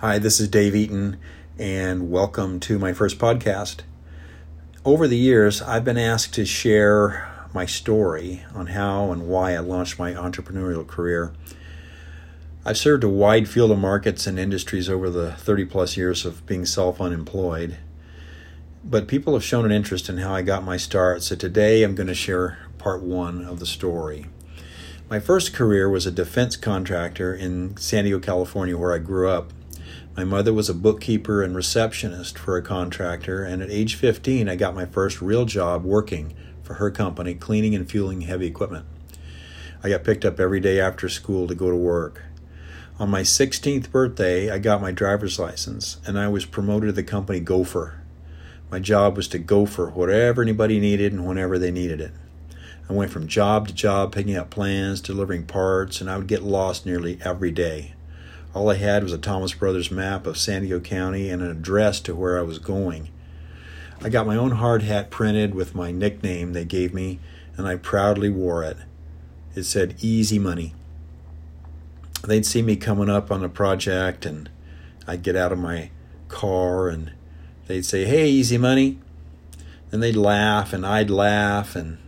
Hi, this is Dave Eaton, and welcome to my first podcast. Over the years, I've been asked to share my story on how and why I launched my entrepreneurial career. I've served a wide field of markets and industries over the 30 plus years of being self unemployed, but people have shown an interest in how I got my start, so today I'm going to share part one of the story. My first career was a defense contractor in San Diego, California, where I grew up. My mother was a bookkeeper and receptionist for a contractor, and at age 15, I got my first real job working for her company, cleaning and fueling heavy equipment. I got picked up every day after school to go to work. On my 16th birthday, I got my driver's license, and I was promoted to the company Gopher. My job was to gopher whatever anybody needed and whenever they needed it. I went from job to job, picking up plans, delivering parts, and I would get lost nearly every day. All I had was a Thomas Brothers map of San Diego County and an address to where I was going. I got my own hard hat printed with my nickname they gave me, and I proudly wore it. It said Easy Money. They'd see me coming up on a project, and I'd get out of my car and they'd say, Hey, Easy Money. Then they'd laugh, and I'd laugh, and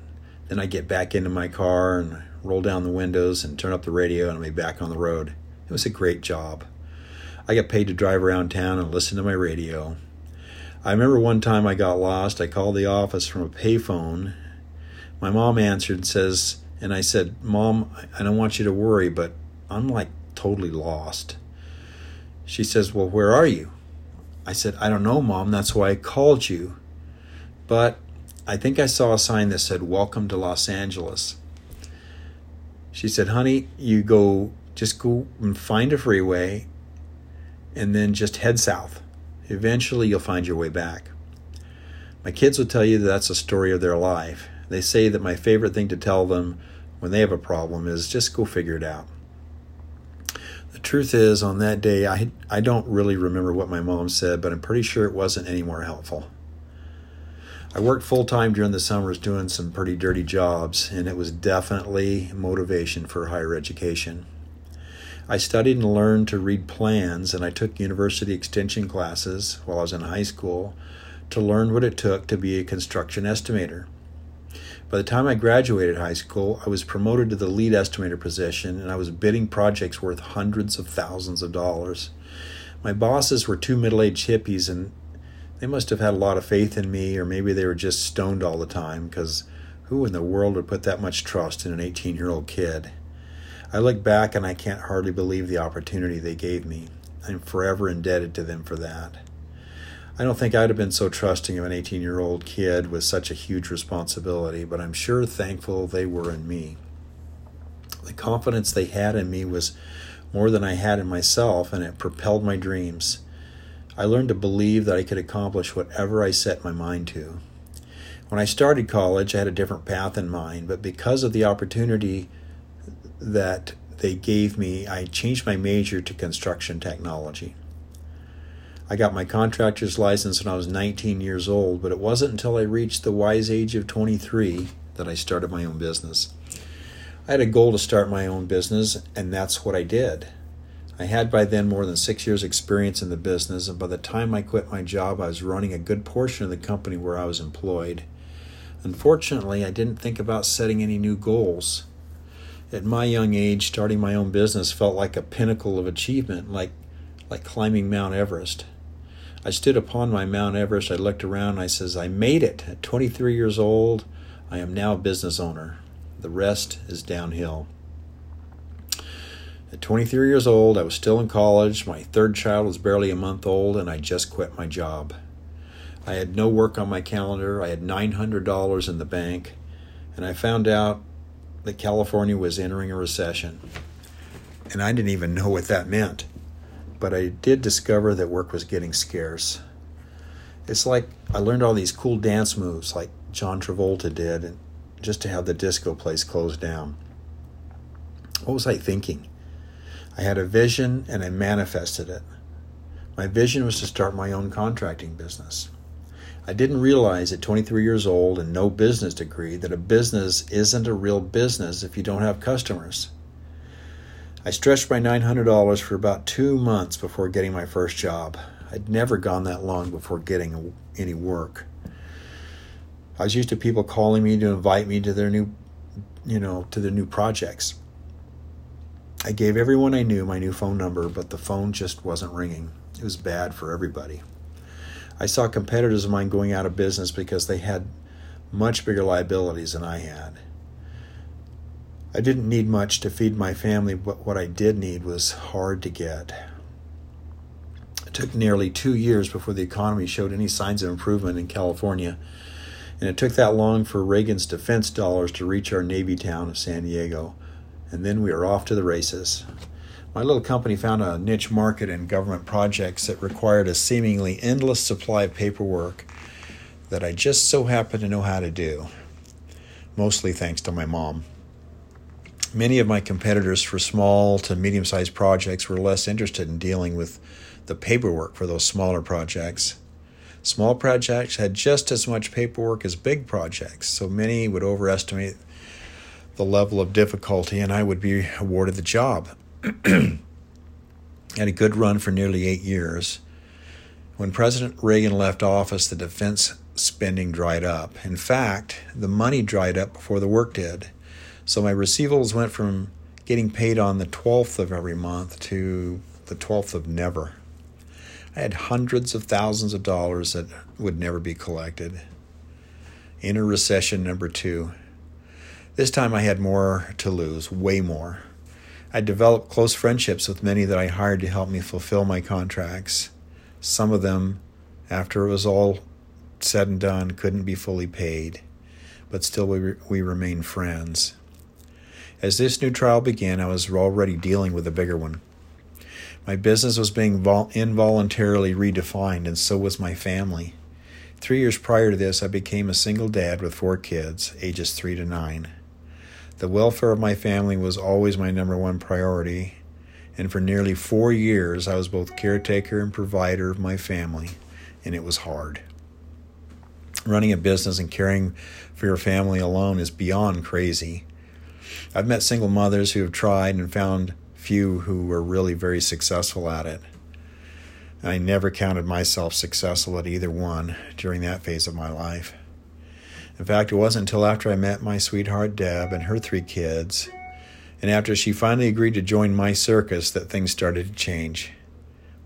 then I'd get back into my car and roll down the windows and turn up the radio, and I'd be back on the road. It was a great job. I got paid to drive around town and listen to my radio. I remember one time I got lost. I called the office from a payphone. My mom answered and says, and I said, Mom, I don't want you to worry, but I'm like totally lost. She says, Well, where are you? I said, I don't know, Mom. That's why I called you. But I think I saw a sign that said, Welcome to Los Angeles. She said, Honey, you go just go and find a freeway and then just head south. Eventually, you'll find your way back. My kids will tell you that that's a story of their life. They say that my favorite thing to tell them when they have a problem is just go figure it out. The truth is, on that day, I, I don't really remember what my mom said, but I'm pretty sure it wasn't any more helpful. I worked full time during the summers doing some pretty dirty jobs, and it was definitely motivation for higher education. I studied and learned to read plans, and I took university extension classes while I was in high school to learn what it took to be a construction estimator. By the time I graduated high school, I was promoted to the lead estimator position and I was bidding projects worth hundreds of thousands of dollars. My bosses were two middle aged hippies and they must have had a lot of faith in me, or maybe they were just stoned all the time because who in the world would put that much trust in an 18 year old kid? I look back and I can't hardly believe the opportunity they gave me. I'm forever indebted to them for that. I don't think I'd have been so trusting of an 18 year old kid with such a huge responsibility, but I'm sure thankful they were in me. The confidence they had in me was more than I had in myself, and it propelled my dreams. I learned to believe that I could accomplish whatever I set my mind to. When I started college, I had a different path in mind, but because of the opportunity that they gave me, I changed my major to construction technology. I got my contractor's license when I was 19 years old, but it wasn't until I reached the wise age of 23 that I started my own business. I had a goal to start my own business, and that's what I did. I had by then more than six years' experience in the business, and by the time I quit my job, I was running a good portion of the company where I was employed. Unfortunately, I didn't think about setting any new goals. At my young age, starting my own business felt like a pinnacle of achievement, like like climbing Mount Everest. I stood upon my Mount Everest, I looked around, I says, I made it. At 23 years old, I am now a business owner. The rest is downhill. At 23 years old, I was still in college. My third child was barely a month old, and I just quit my job. I had no work on my calendar. I had $900 in the bank, and I found out that California was entering a recession. And I didn't even know what that meant. But I did discover that work was getting scarce. It's like I learned all these cool dance moves like John Travolta did, and just to have the disco place closed down. What was I thinking? I had a vision and I manifested it. My vision was to start my own contracting business. I didn't realize at 23 years old and no business degree that a business isn't a real business if you don't have customers. I stretched my $900 for about two months before getting my first job. I'd never gone that long before getting any work. I was used to people calling me to invite me to their new, you know, to their new projects. I gave everyone I knew my new phone number, but the phone just wasn't ringing. It was bad for everybody. I saw competitors of mine going out of business because they had much bigger liabilities than I had. I didn't need much to feed my family, but what I did need was hard to get. It took nearly two years before the economy showed any signs of improvement in California, and it took that long for Reagan's defense dollars to reach our Navy town of San Diego, and then we were off to the races. My little company found a niche market in government projects that required a seemingly endless supply of paperwork that I just so happened to know how to do, mostly thanks to my mom. Many of my competitors for small to medium sized projects were less interested in dealing with the paperwork for those smaller projects. Small projects had just as much paperwork as big projects, so many would overestimate the level of difficulty and I would be awarded the job. had a good run for nearly eight years. When President Reagan left office, the defense spending dried up. In fact, the money dried up before the work did. So my receivables went from getting paid on the 12th of every month to the 12th of never. I had hundreds of thousands of dollars that would never be collected. Inner recession number two. This time I had more to lose, way more. I developed close friendships with many that I hired to help me fulfill my contracts. Some of them, after it was all said and done, couldn't be fully paid, but still we, we remained friends. As this new trial began, I was already dealing with a bigger one. My business was being vol- involuntarily redefined, and so was my family. Three years prior to this, I became a single dad with four kids, ages three to nine. The welfare of my family was always my number one priority, and for nearly four years, I was both caretaker and provider of my family, and it was hard. Running a business and caring for your family alone is beyond crazy. I've met single mothers who have tried and found few who were really very successful at it. I never counted myself successful at either one during that phase of my life. In fact, it wasn't until after I met my sweetheart Deb and her three kids, and after she finally agreed to join my circus, that things started to change.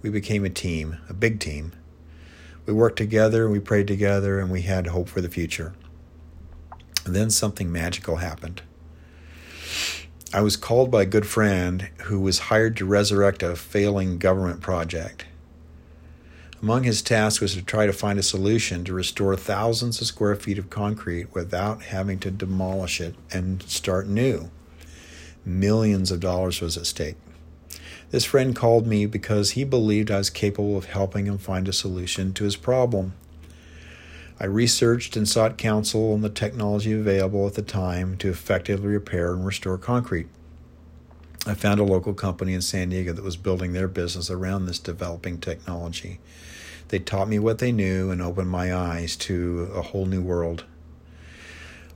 We became a team, a big team. We worked together, we prayed together, and we had hope for the future. And then something magical happened. I was called by a good friend who was hired to resurrect a failing government project. Among his tasks was to try to find a solution to restore thousands of square feet of concrete without having to demolish it and start new. Millions of dollars was at stake. This friend called me because he believed I was capable of helping him find a solution to his problem. I researched and sought counsel on the technology available at the time to effectively repair and restore concrete. I found a local company in San Diego that was building their business around this developing technology. They taught me what they knew and opened my eyes to a whole new world.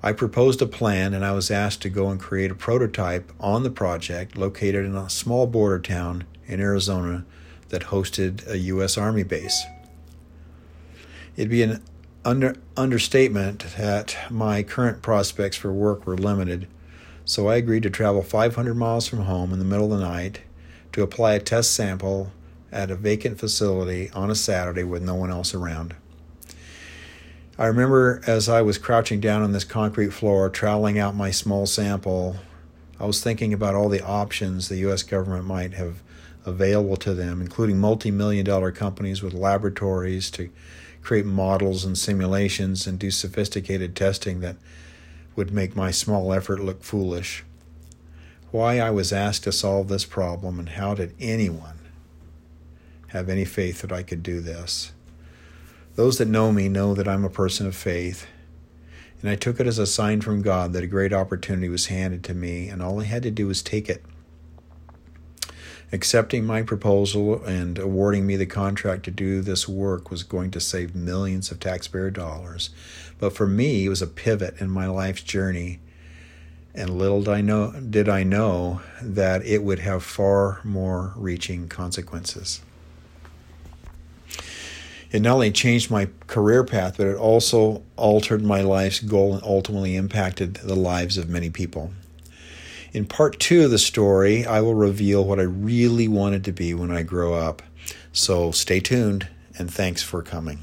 I proposed a plan and I was asked to go and create a prototype on the project located in a small border town in Arizona that hosted a U.S. Army base. It'd be an under, understatement that my current prospects for work were limited, so I agreed to travel 500 miles from home in the middle of the night to apply a test sample at a vacant facility on a Saturday with no one else around. I remember as I was crouching down on this concrete floor, troweling out my small sample, I was thinking about all the options the U.S. government might have available to them, including multi million dollar companies with laboratories to create models and simulations and do sophisticated testing that would make my small effort look foolish. Why I was asked to solve this problem and how did anyone have any faith that I could do this? Those that know me know that I'm a person of faith, and I took it as a sign from God that a great opportunity was handed to me, and all I had to do was take it. Accepting my proposal and awarding me the contract to do this work was going to save millions of taxpayer dollars. But for me, it was a pivot in my life's journey And little did I know, did I know that it would have far more reaching consequences. It not only changed my career path, but it also altered my life's goal and ultimately impacted the lives of many people. In part two of the story, I will reveal what I really wanted to be when I grow up. So stay tuned and thanks for coming.